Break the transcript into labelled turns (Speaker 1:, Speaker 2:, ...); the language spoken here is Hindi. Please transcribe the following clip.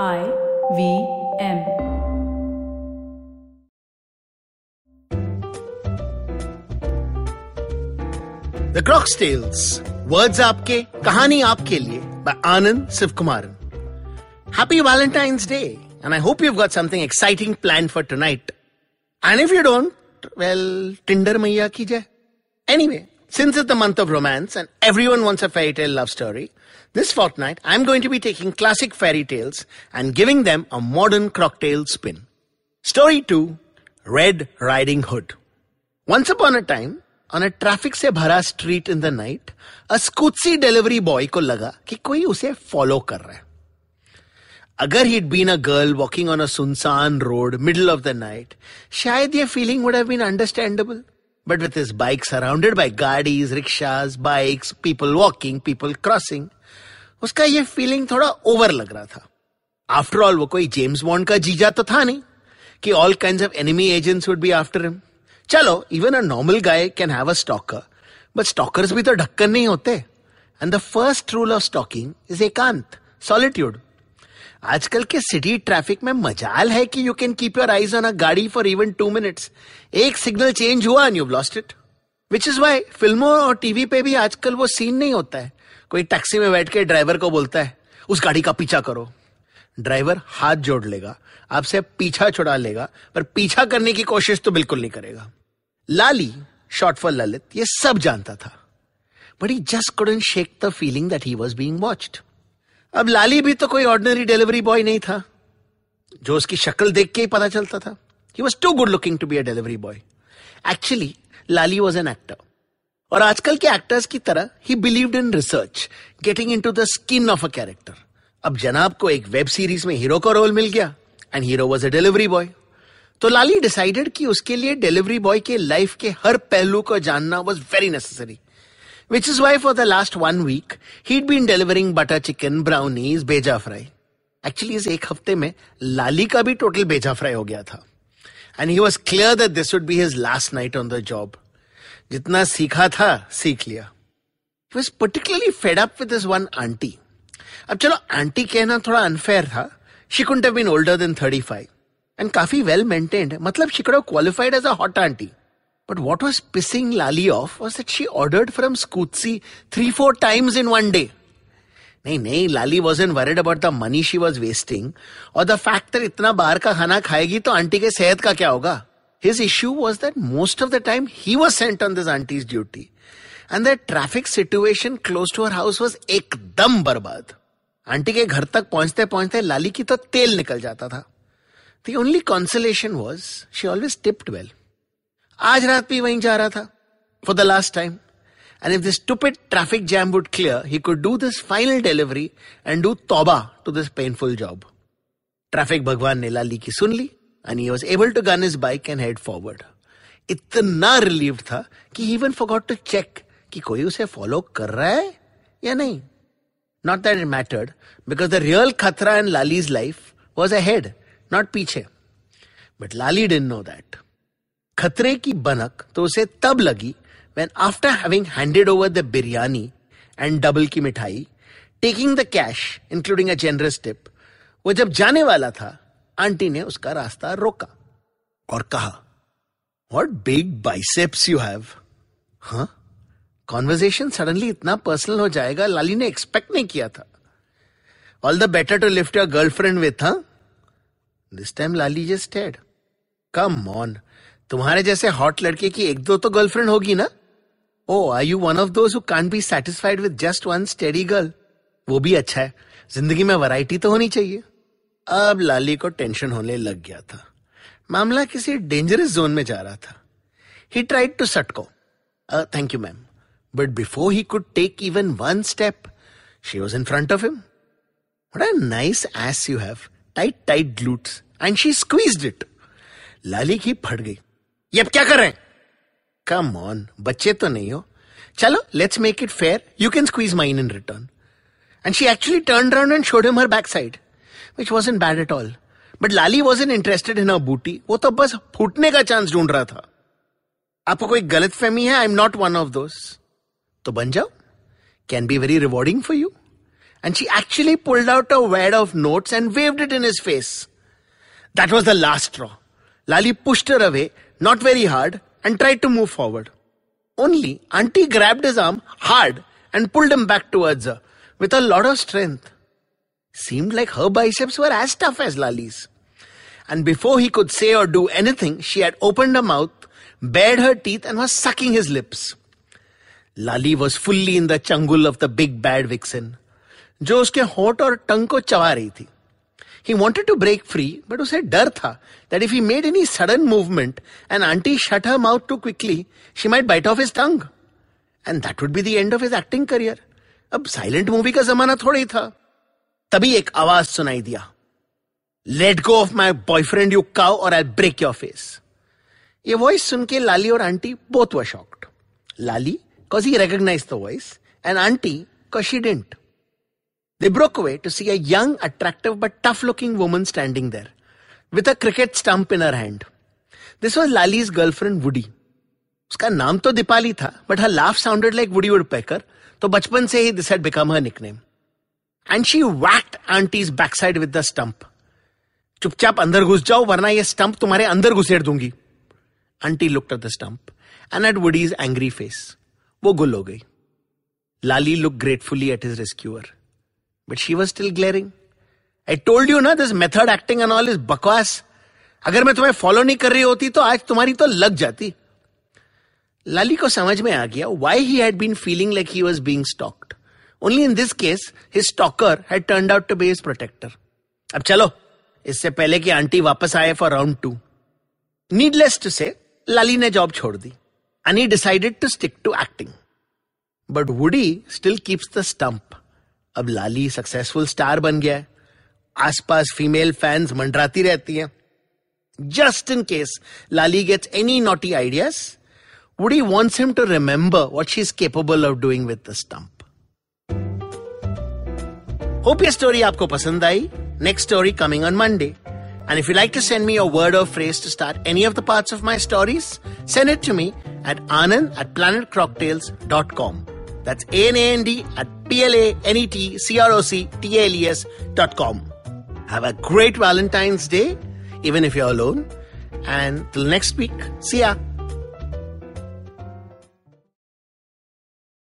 Speaker 1: I V M.
Speaker 2: The crocks tells words आपके कहानी आपके लिए by Anand Sivkumaran. Happy Valentine's Day, and I hope you've got something exciting planned for tonight. And if you don't, well, Tinder Maiya ki jai. Anyway, since it's the month of romance and everyone wants a fairy tale love story, this fortnight I'm going to be taking classic fairy tales and giving them a modern crocktail spin. Story 2 Red Riding Hood. Once upon a time, on a traffic से भरा street in the night, a स्कूटसी delivery boy को लगा कि कोई उसे follow कर रहा है अगर he'd been a girl walking on a सुनसान road middle of the night, शायद ये feeling would have been understandable. But with his bike surrounded by गाड़ीज rickshaws, bikes, people walking, people crossing, उसका ये फीलिंग थोड़ा ओवर लग रहा था। आफ्टर ऑल वो कोई जेम्स बॉन्ड का जीजा तो था नहीं, कि all kind of enemy agents would be after him चलो even a normal guy can have a stalker but stalkers भी तो ढक्कन नहीं होते। And the first rule of stalking is एकांत सॉलिट्यूड आजकल के सिटी ट्रैफ़िक में मजाल है कि you can keep your eyes on a gaadi for even two minutes एक सिग्नल चेंज हुआ and you lost it which is why फ़िल्मों और टीवी पे भी आजकल वो सीन नहीं होता है। कोई टैक्सी में बैठ के ड्राइवर को बोलता है, उस गाड़ी का पीछा करो। ड्राइवर हाथ जोड़ लेगा, आपसे पीछा छुड़ा लेगा, पर पीछा करने की कोशिश तो बिल्कुल नहीं करेगा। लाली शॉर्ट फॉर ललित, ये सब जानता था। But he just couldn't shake the feeling that he was being watched अब लाली भी तो कोई ऑर्डिनरी डिलीवरी बॉय नहीं था, जो उसकी शक्ल देख के ही पता चलता था। He was too good looking to be a delivery boy actually Lali was an actor और आजकल के एक्टर्स की तरह he believed in research getting into the skin of a character अब जनाब को एक वेब सीरीज़ में हीरो का रोल मिल गया and hero was a delivery boy तो लाली डिसाइडेड कि उसके लिए डिलीवरी बॉय के लाइफ के हर पहलू को जानना was very necessary which is why for the last one week he'd been delivering butter chicken brownies बेजा फ्राई एक्चुअली इस एक हफ़्ते में लाली का भी टोटल बेजा फ्राई हो गया था. And he was clear that this would be his last night on the job जितना सीखा था, सीख लिया। Was particularly fed up with this one aunty अब चलो आंटी कहना थोड़ा अनफेयर था। She couldn't been older than thirty five and काफ़ी वेल मेंटेन्ड मतलब she could qualified as a hot aunty but what was pissing Lali off was that she ordered from Scootsy three four times in one day नहीं नहीं Lali was an worried about the money she was wasting और द फैक्टर इतना बाहर का खाना खाएगी तो आंटी के सेहत का क्या होगा? His issue was that most of the time he was sent on this auntie's duty and the traffic situation close to her house was एकदम बर्बाद आंटी के घर तक पहुंचते पहुंचते लाली की तो तेल निकल जाता था The only consolation was she always tipped well. आज रात भी वहीं जा रहा था for the last time. And if the stupid traffic jam would clear, he could do this final delivery and do tauba to this painful job. Traffic भगवान ने लाली की सुन ली and he was able to gun his bike and head forward. इतना रिलीव था कि even forgot to check कि कोई उसे फॉलो कर रहा है या नहीं Not that it mattered, because the real khatra in Lali's life was ahead, not पीछे. But Lali didn't know that. खतरे की बनक तो उसे तब लगी when after having handed over the biryani and double की मिठाई taking the cash including a generous tip वो जब जाने वाला था आंटी ने उसका रास्ता रोका और कहा, what big biceps you have हाँ? कॉन्वर्जेशन सडनली इतना पर्सनल हो जाएगा, लाली ने एक्सपेक्ट नहीं किया था। All the better to lift your girlfriend with हाँ? This time Lali just head come on तुम्हारे जैसे हॉट लड़के की एक दो तो गर्लफ्रेंड होगी ना? ओ are you one of those can't be satisfied with just one steady girl वो भी अच्छा है। ज़िंदगी में वैरायटी तो होनी चाहिए। अब लाली को टेंशन होने लग गया था। मामला किसी डेंजरस जोन में जा रहा था। He tried to सटको। Thank you ma'am but before he could take even one step she was in front of him What a nice ass you have. Tight, tight glutes. And she. Lali की फट गई। ये अब क्या कर रहे हैं? कम ऑन बच्चे तो नहीं हो। चलो let's make it fair you can squeeze mine in return and she actually turn round and showed him her back side Which wasn't bad at all but Lali wasn't interested in a booty वो तो बस फूटने का चांस ढूंढ रहा था आपको कोई गलत फहमी है I am not one of दोस्त तो बन जाओ can be very rewarding for you and she actually pulled out a wad of notes and waved it in his face. That was the last straw. Lali pushed her away, not very hard, and tried to move forward. Only Auntie grabbed his arm hard and pulled him back towards her with a lot of strength. Seemed like her biceps were as tough as Lali's. And before he could say or do anything, she had opened her mouth, bared her teeth, and was sucking his lips. Lali was fully in the changul of the big bad vixen, जो उसके होठ और टंग को चबा रही थी he wanted to break free, but उसे डर था that if he made any sudden movement and auntie shut her mouth too quickly, she might bite off his tongue. And that would be the end of his acting career. अब साइलेंट मूवी का जमाना थोड़ा ही था तभी एक आवाज़ सुनाई दिया। Let go of my boyfriend you cow or I break your face ये वॉइस सुन के लाली और aunty both were shocked Lali cause he recognise the voice and aunty cause she didn't They broke away to see a young, attractive but tough looking woman standing there a cricket stump in her hand. This was Lali's girlfriend Woody. उसका नाम तो दीपाली था but her laugh sounded like Woody Woodpecker तो बचपन से ही this had become her nickname And she whacked aunty's back side with the stump चुपचाप अंदर घुस जाओ वरना ये स्टंप तुम्हारे अंदर घुसेड़ दूंगी aunty looked at the stump and at Woody's angry face वो गुल हो गई Lali look gratefully at his rescuer But she was still glaring. I told you ना this method acting and all is बकवास अगर मैं तुम्हें फॉलो नहीं कर रही होती तो आज तुम्हारी तो लग जाती लाली को समझ में आ गया why he had been feeling like he was being stalked. Only in this case, his stalker had turned out to be his protector. अब चलो इससे पहले कि आंटी वापस आए for round two needless to say Lali ने जॉब छोड़ दी and he decided to stick to acting. But Woody still keeps the stump. अब लाली सक्सेसफुल स्टार बन गया है आसपास फीमेल फैंस मंडराती रहती हैं just in case Lali gets any naughty ideas would he wants him to remember what she is capable of doing with Hope your story aapko pasand aayi. Next story coming on Monday. And if you'd like to send me a word or phrase to start any of the parts of my stories, send it to me at anand at planetcrocktails.com. That's A-N-A-N-D at P-L-A-N-E-T-C-R-O-C-T-A-L-E-S dot. Have a great Valentine's Day, even if you're alone. And till next week, see ya.